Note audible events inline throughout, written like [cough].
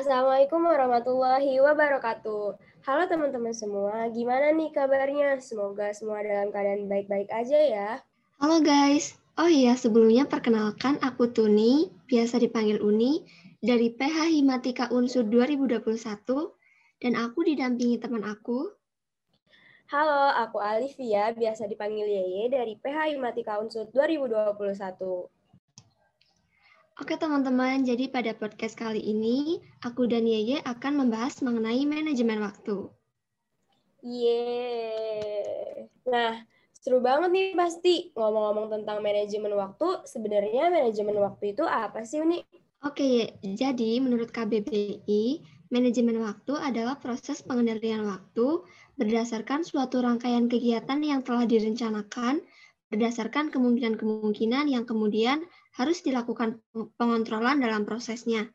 Assalamualaikum warahmatullahi wabarakatuh. Halo teman-teman semua, gimana nih kabarnya? Semoga semua dalam keadaan baik-baik aja ya. Halo guys, oh iya sebelumnya perkenalkan aku Tuni, biasa dipanggil Uni, dari PH Himatika Unsur 2021, dan aku didampingi teman aku. Halo, aku Alivia, biasa dipanggil Yeye dari PH Himatika Unsur 2021. Oke teman-teman, jadi pada podcast kali ini, aku dan Yeye akan membahas mengenai manajemen waktu. Yeay. Nah, seru banget nih pasti. Ngomong-ngomong tentang manajemen waktu, sebenarnya manajemen waktu itu apa sih, Uni? Oke, jadi menurut KBBI, manajemen waktu adalah proses pengendalian waktu berdasarkan suatu rangkaian kegiatan yang telah direncanakan berdasarkan kemungkinan-kemungkinan yang kemudian harus dilakukan pengontrolan dalam prosesnya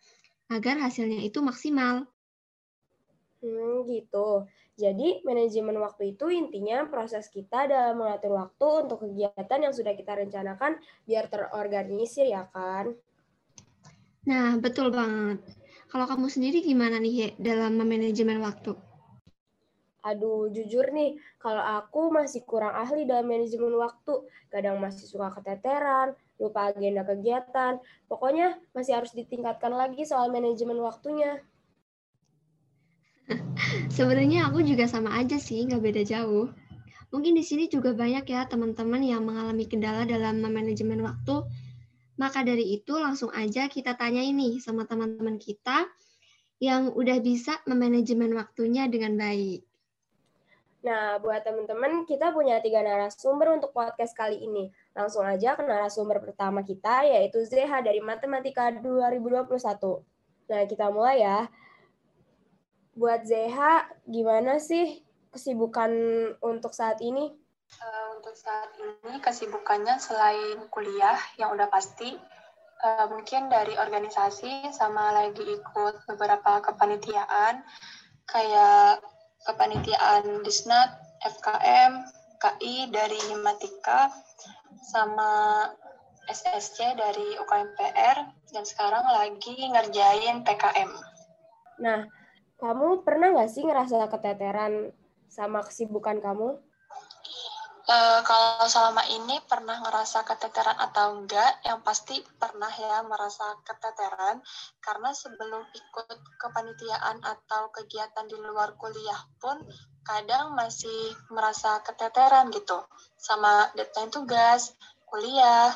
agar hasilnya itu maksimal. Hmm, gitu. Jadi, manajemen waktu itu intinya proses kita dalam mengatur waktu untuk kegiatan yang sudah kita rencanakan biar terorganisir ya kan? Nah, betul banget. Kalau kamu sendiri gimana nih dalam memanajemen waktu? Aduh, jujur nih, kalau aku masih kurang ahli dalam manajemen waktu. Kadang masih suka keteteran, lupa agenda kegiatan. Pokoknya masih harus ditingkatkan lagi soal manajemen waktunya. [laughs] Sebenarnya aku juga sama aja sih, nggak beda jauh. Mungkin di sini juga banyak ya teman-teman yang mengalami kendala dalam manajemen waktu. Maka dari itu langsung aja kita tanya ini sama teman-teman kita yang udah bisa memanajemen waktunya dengan baik. Nah, buat teman-teman, kita punya tiga narasumber untuk podcast kali ini. Langsung aja ke narasumber pertama kita, yaitu ZH dari Matematika 2021. Nah, kita mulai ya. Buat ZH, gimana sih kesibukan untuk saat ini? Uh, untuk saat ini, kesibukannya selain kuliah yang udah pasti, uh, mungkin dari organisasi sama lagi ikut beberapa kepanitiaan, kayak kepanitiaan Disnat, FKM, KI dari Himatika, sama SSC dari UKMPR, dan sekarang lagi ngerjain PKM. Nah, kamu pernah nggak sih ngerasa keteteran sama kesibukan kamu? Uh, kalau selama ini pernah ngerasa keteteran atau enggak, yang pasti pernah ya merasa keteteran karena sebelum ikut kepanitiaan atau kegiatan di luar kuliah pun kadang masih merasa keteteran gitu sama deadline tugas, kuliah,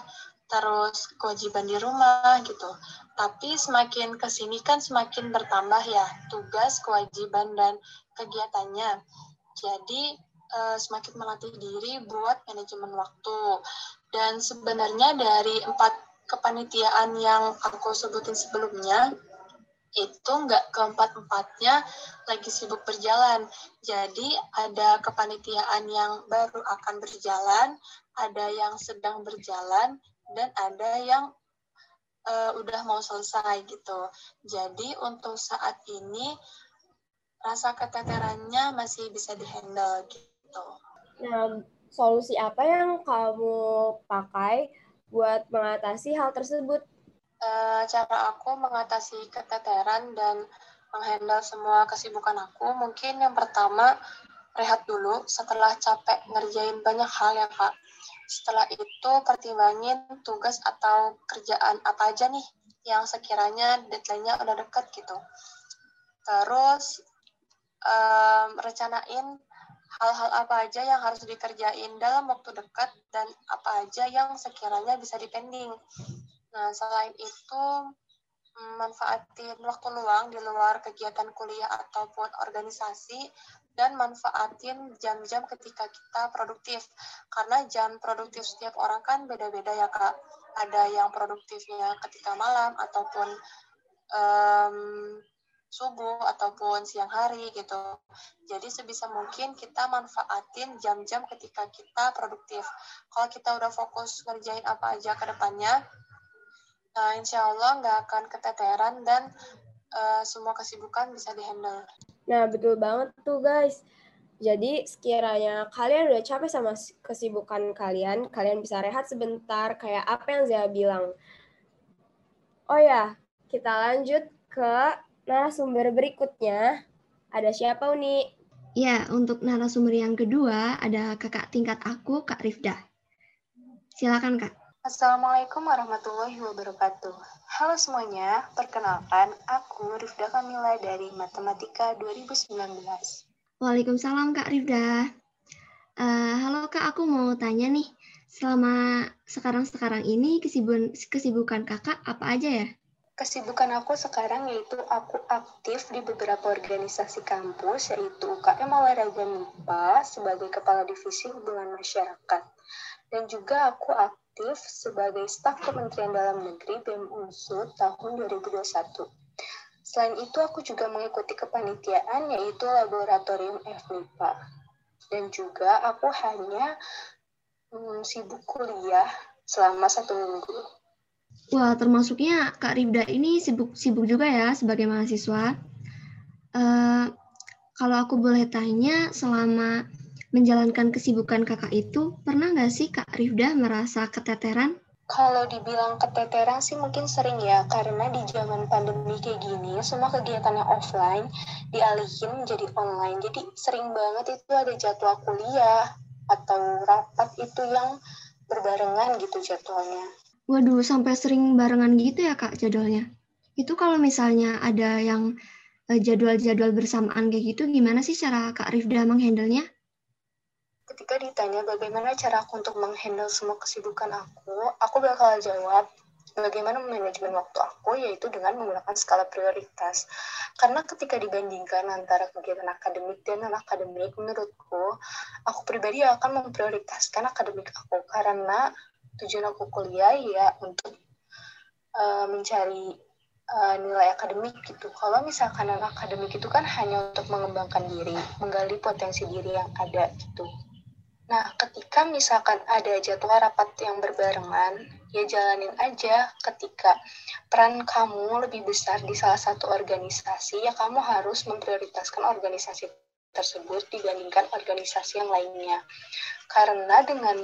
terus kewajiban di rumah gitu. Tapi semakin ke sini kan semakin bertambah ya tugas, kewajiban, dan kegiatannya. Jadi uh, semakin melatih diri buat manajemen waktu. Dan sebenarnya dari empat kepanitiaan yang aku sebutin sebelumnya, itu nggak keempat-empatnya lagi sibuk berjalan. Jadi ada kepanitiaan yang baru akan berjalan, ada yang sedang berjalan, dan ada yang uh, udah mau selesai gitu. Jadi untuk saat ini rasa keteterannya masih bisa dihandle gitu. Nah, solusi apa yang kamu pakai buat mengatasi hal tersebut? Uh, cara aku mengatasi keteteran dan menghandle semua kesibukan aku, mungkin yang pertama rehat dulu setelah capek ngerjain banyak hal ya kak. Setelah itu pertimbangin tugas atau kerjaan apa aja nih yang sekiranya deadline-nya udah deket gitu. Terus um, rencanain hal-hal apa aja yang harus dikerjain dalam waktu dekat dan apa aja yang sekiranya bisa dipending. Nah, selain itu, manfaatin waktu luang di luar kegiatan kuliah ataupun organisasi dan manfaatin jam-jam ketika kita produktif. Karena jam produktif setiap orang kan beda-beda ya, Kak. Ada yang produktifnya ketika malam ataupun um, subuh ataupun siang hari gitu. Jadi sebisa mungkin kita manfaatin jam-jam ketika kita produktif. Kalau kita udah fokus ngerjain apa aja ke depannya, nah insya Allah nggak akan keteteran dan uh, semua kesibukan bisa dihandle. Nah betul banget tuh guys. Jadi sekiranya kalian udah capek sama kesibukan kalian, kalian bisa rehat sebentar kayak apa yang saya bilang. Oh ya, kita lanjut ke narasumber berikutnya. Ada siapa Uni? Ya, untuk narasumber yang kedua ada kakak tingkat aku, Kak Rifda. Silakan Kak. Assalamualaikum warahmatullahi wabarakatuh. Halo semuanya, perkenalkan aku Rifda Kamila dari Matematika 2019. Waalaikumsalam Kak Rifda. Uh, halo Kak, aku mau tanya nih, selama sekarang-sekarang ini kesibukan, kesibukan kakak apa aja ya? Kesibukan aku sekarang yaitu aku aktif di beberapa organisasi kampus, yaitu UKM Olahraga MIPA sebagai Kepala Divisi Hubungan Masyarakat. Dan juga aku aktif sebagai staf Kementerian Dalam Negeri BEM Unsur tahun 2021. Selain itu, aku juga mengikuti kepanitiaan yaitu Laboratorium FMIPA. Dan juga aku hanya hmm, sibuk kuliah selama satu minggu. Wah, termasuknya Kak Ribda ini sibuk-sibuk juga ya sebagai mahasiswa. Uh, kalau aku boleh tanya, selama menjalankan kesibukan kakak itu, pernah nggak sih Kak Rifda merasa keteteran? Kalau dibilang keteteran sih mungkin sering ya, karena di zaman pandemi kayak gini, semua kegiatannya offline dialihin menjadi online. Jadi sering banget itu ada jadwal kuliah atau rapat itu yang berbarengan gitu jadwalnya. Waduh, sampai sering barengan gitu ya Kak jadwalnya. Itu kalau misalnya ada yang eh, jadwal-jadwal bersamaan kayak gitu, gimana sih cara Kak Rifda menghandle-nya? Ketika ditanya bagaimana cara aku untuk menghandle semua kesibukan aku, aku bakal jawab bagaimana manajemen waktu aku yaitu dengan menggunakan skala prioritas. Karena ketika dibandingkan antara kegiatan akademik dan non akademik, menurutku aku pribadi akan memprioritaskan akademik aku karena tujuan aku kuliah ya untuk uh, mencari uh, nilai akademik gitu. Kalau misalkan yang akademik itu kan hanya untuk mengembangkan diri, menggali potensi diri yang ada gitu. Nah, ketika misalkan ada jadwal rapat yang berbarengan, ya jalanin aja ketika peran kamu lebih besar di salah satu organisasi, ya kamu harus memprioritaskan organisasi tersebut dibandingkan organisasi yang lainnya. Karena dengan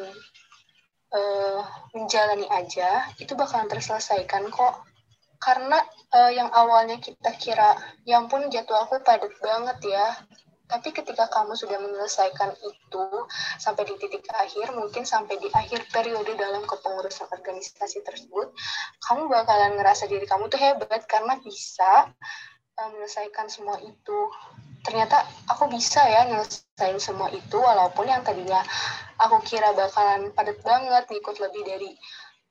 uh, menjalani aja itu bakalan terselesaikan kok. Karena uh, yang awalnya kita kira ya ampun jadwalku padat banget ya. Tapi ketika kamu sudah menyelesaikan itu sampai di titik akhir, mungkin sampai di akhir periode dalam kepengurusan organisasi tersebut, kamu bakalan ngerasa diri kamu tuh hebat karena bisa uh, menyelesaikan semua itu ternyata aku bisa ya nyelesain semua itu walaupun yang tadinya aku kira bakalan padat banget ngikut lebih dari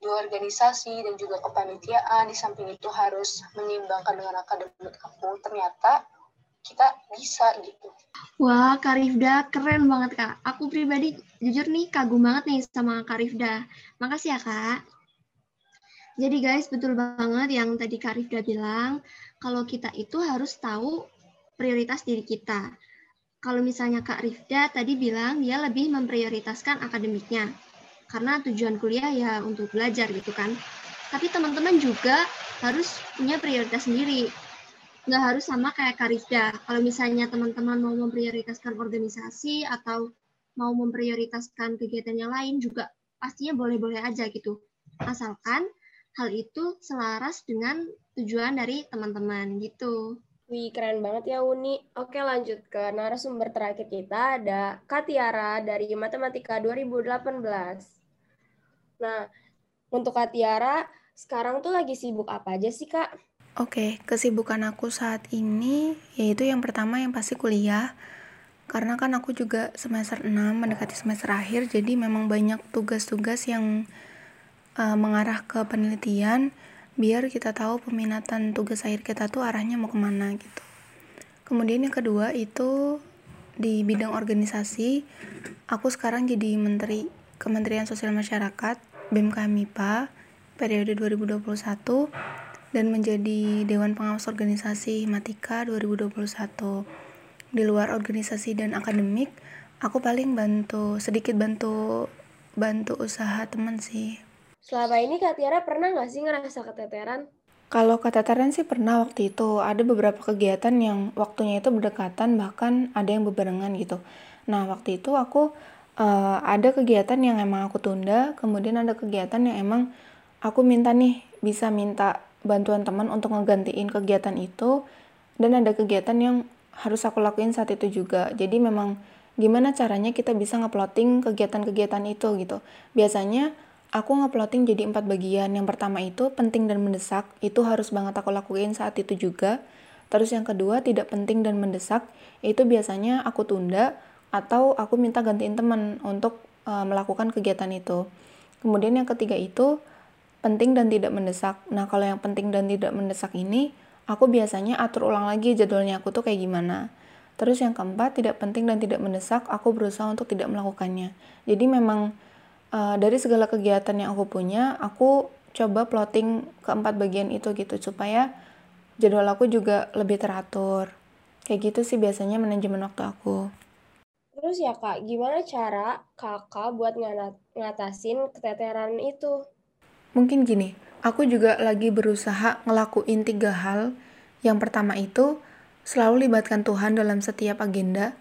dua organisasi dan juga kepanitiaan di samping itu harus menyimbangkan dengan akademik aku ternyata kita bisa gitu. Wah, Kak Rifda keren banget Kak. Aku pribadi jujur nih kagum banget nih sama Kak Rifda. Makasih ya Kak. Jadi guys, betul banget yang tadi Kak Rifda bilang, kalau kita itu harus tahu prioritas diri kita. Kalau misalnya Kak Rifda tadi bilang dia lebih memprioritaskan akademiknya, karena tujuan kuliah ya untuk belajar gitu kan. Tapi teman-teman juga harus punya prioritas sendiri. Nggak harus sama kayak Kak Rifda. Kalau misalnya teman-teman mau memprioritaskan organisasi atau mau memprioritaskan kegiatan yang lain juga pastinya boleh-boleh aja gitu. Asalkan hal itu selaras dengan tujuan dari teman-teman gitu. Wih, keren banget ya Uni. Oke, lanjut ke narasumber terakhir kita, ada Katiara dari Matematika 2018. Nah, untuk Katiara, sekarang tuh lagi sibuk apa aja sih, Kak? Oke, kesibukan aku saat ini yaitu yang pertama yang pasti kuliah. Karena kan aku juga semester 6 mendekati semester akhir, jadi memang banyak tugas-tugas yang uh, mengarah ke penelitian biar kita tahu peminatan tugas akhir kita tuh arahnya mau ke mana gitu. Kemudian yang kedua itu di bidang organisasi, aku sekarang jadi Menteri Kementerian Sosial Masyarakat BMK MIPA periode 2021 dan menjadi Dewan Pengawas Organisasi Matika 2021. Di luar organisasi dan akademik, aku paling bantu sedikit bantu bantu usaha teman sih. Selama ini Kak Tiara pernah nggak sih ngerasa keteteran? Kalau keteteran sih pernah waktu itu. Ada beberapa kegiatan yang waktunya itu berdekatan, bahkan ada yang bebarengan gitu. Nah, waktu itu aku uh, ada kegiatan yang emang aku tunda, kemudian ada kegiatan yang emang aku minta nih, bisa minta bantuan teman untuk ngegantiin kegiatan itu dan ada kegiatan yang harus aku lakuin saat itu juga. Jadi memang gimana caranya kita bisa ngeplotting kegiatan-kegiatan itu gitu. Biasanya aku ngeplotting jadi empat bagian. Yang pertama itu penting dan mendesak, itu harus banget aku lakuin saat itu juga. Terus yang kedua tidak penting dan mendesak, itu biasanya aku tunda atau aku minta gantiin teman untuk uh, melakukan kegiatan itu. Kemudian yang ketiga itu penting dan tidak mendesak. Nah, kalau yang penting dan tidak mendesak ini, aku biasanya atur ulang lagi jadwalnya aku tuh kayak gimana. Terus yang keempat, tidak penting dan tidak mendesak, aku berusaha untuk tidak melakukannya. Jadi memang uh, dari segala kegiatan yang aku punya, aku coba plotting keempat bagian itu gitu supaya jadwal aku juga lebih teratur. Kayak gitu sih biasanya manajemen waktu aku. Terus ya kak, gimana cara kakak buat ngatasin keteteran itu? Mungkin gini, aku juga lagi berusaha ngelakuin tiga hal. Yang pertama itu, selalu libatkan Tuhan dalam setiap agenda,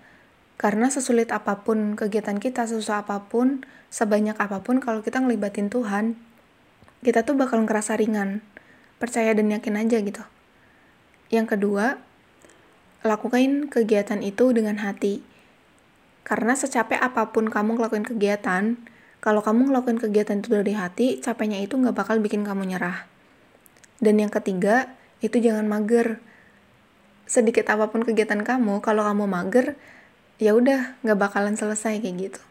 karena sesulit apa pun kegiatan kita, sesusah apa pun, sebanyak apa pun, kalau kita ngelibatin Tuhan, kita tuh bakal ngerasa ringan. Percaya dan yakin aja gitu. Yang kedua, lakukan kegiatan itu dengan hati karena secapek apa pun kamu ngelakuin kegiatan, kalau kamu ngelakuin kegiatan itu dari hati, capeknya itu nggak bakal bikin kamu nyerah. Dan yang ketiga, itu jangan mager. Sedikit apa pun kegiatan kamu, kalau kamu mager, ya udah nggak bakalan selesai kayak gitu.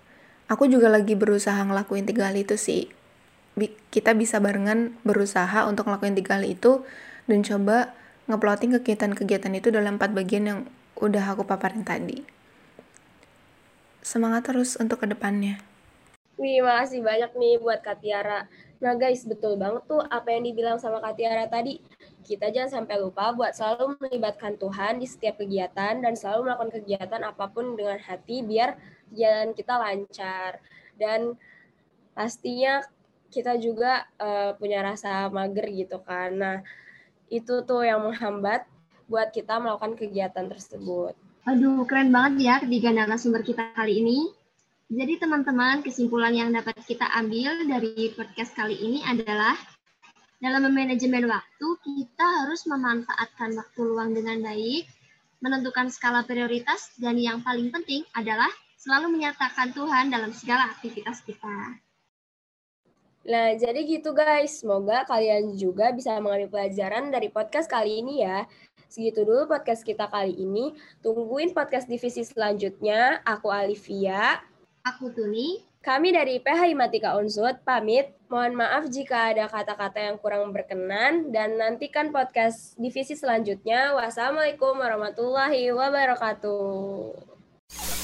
Aku juga lagi berusaha ngelakuin tiga hal itu sih. Kita bisa barengan berusaha untuk ngelakuin tiga hal itu dan coba ngeploting kegiatan-kegiatan itu dalam empat bagian yang udah aku paparin tadi semangat terus untuk ke depannya. Wih, makasih banyak nih buat Kak Tiara. Nah guys, betul banget tuh apa yang dibilang sama Kak Tiara tadi. Kita jangan sampai lupa buat selalu melibatkan Tuhan di setiap kegiatan dan selalu melakukan kegiatan apa pun dengan hati biar jalan kita lancar. Dan pastinya kita juga uh, punya rasa mager gitu kan. Nah, itu tuh yang menghambat buat kita melakukan kegiatan tersebut. Aduh, keren banget ya ketiga narasumber kita kali ini. Jadi teman-teman, kesimpulan yang dapat kita ambil dari podcast kali ini adalah dalam manajemen waktu, kita harus memanfaatkan waktu luang dengan baik, menentukan skala prioritas, dan yang paling penting adalah selalu menyatakan Tuhan dalam segala aktivitas kita. Nah, jadi gitu guys. Semoga kalian juga bisa mengambil pelajaran dari podcast kali ini ya. Segitu dulu podcast kita kali ini. Tungguin podcast divisi selanjutnya. Aku Alivia. Aku Tuni. Kami dari PH Imatika Unsud pamit. Mohon maaf jika ada kata-kata yang kurang berkenan dan nantikan podcast divisi selanjutnya. Wassalamualaikum warahmatullahi wabarakatuh.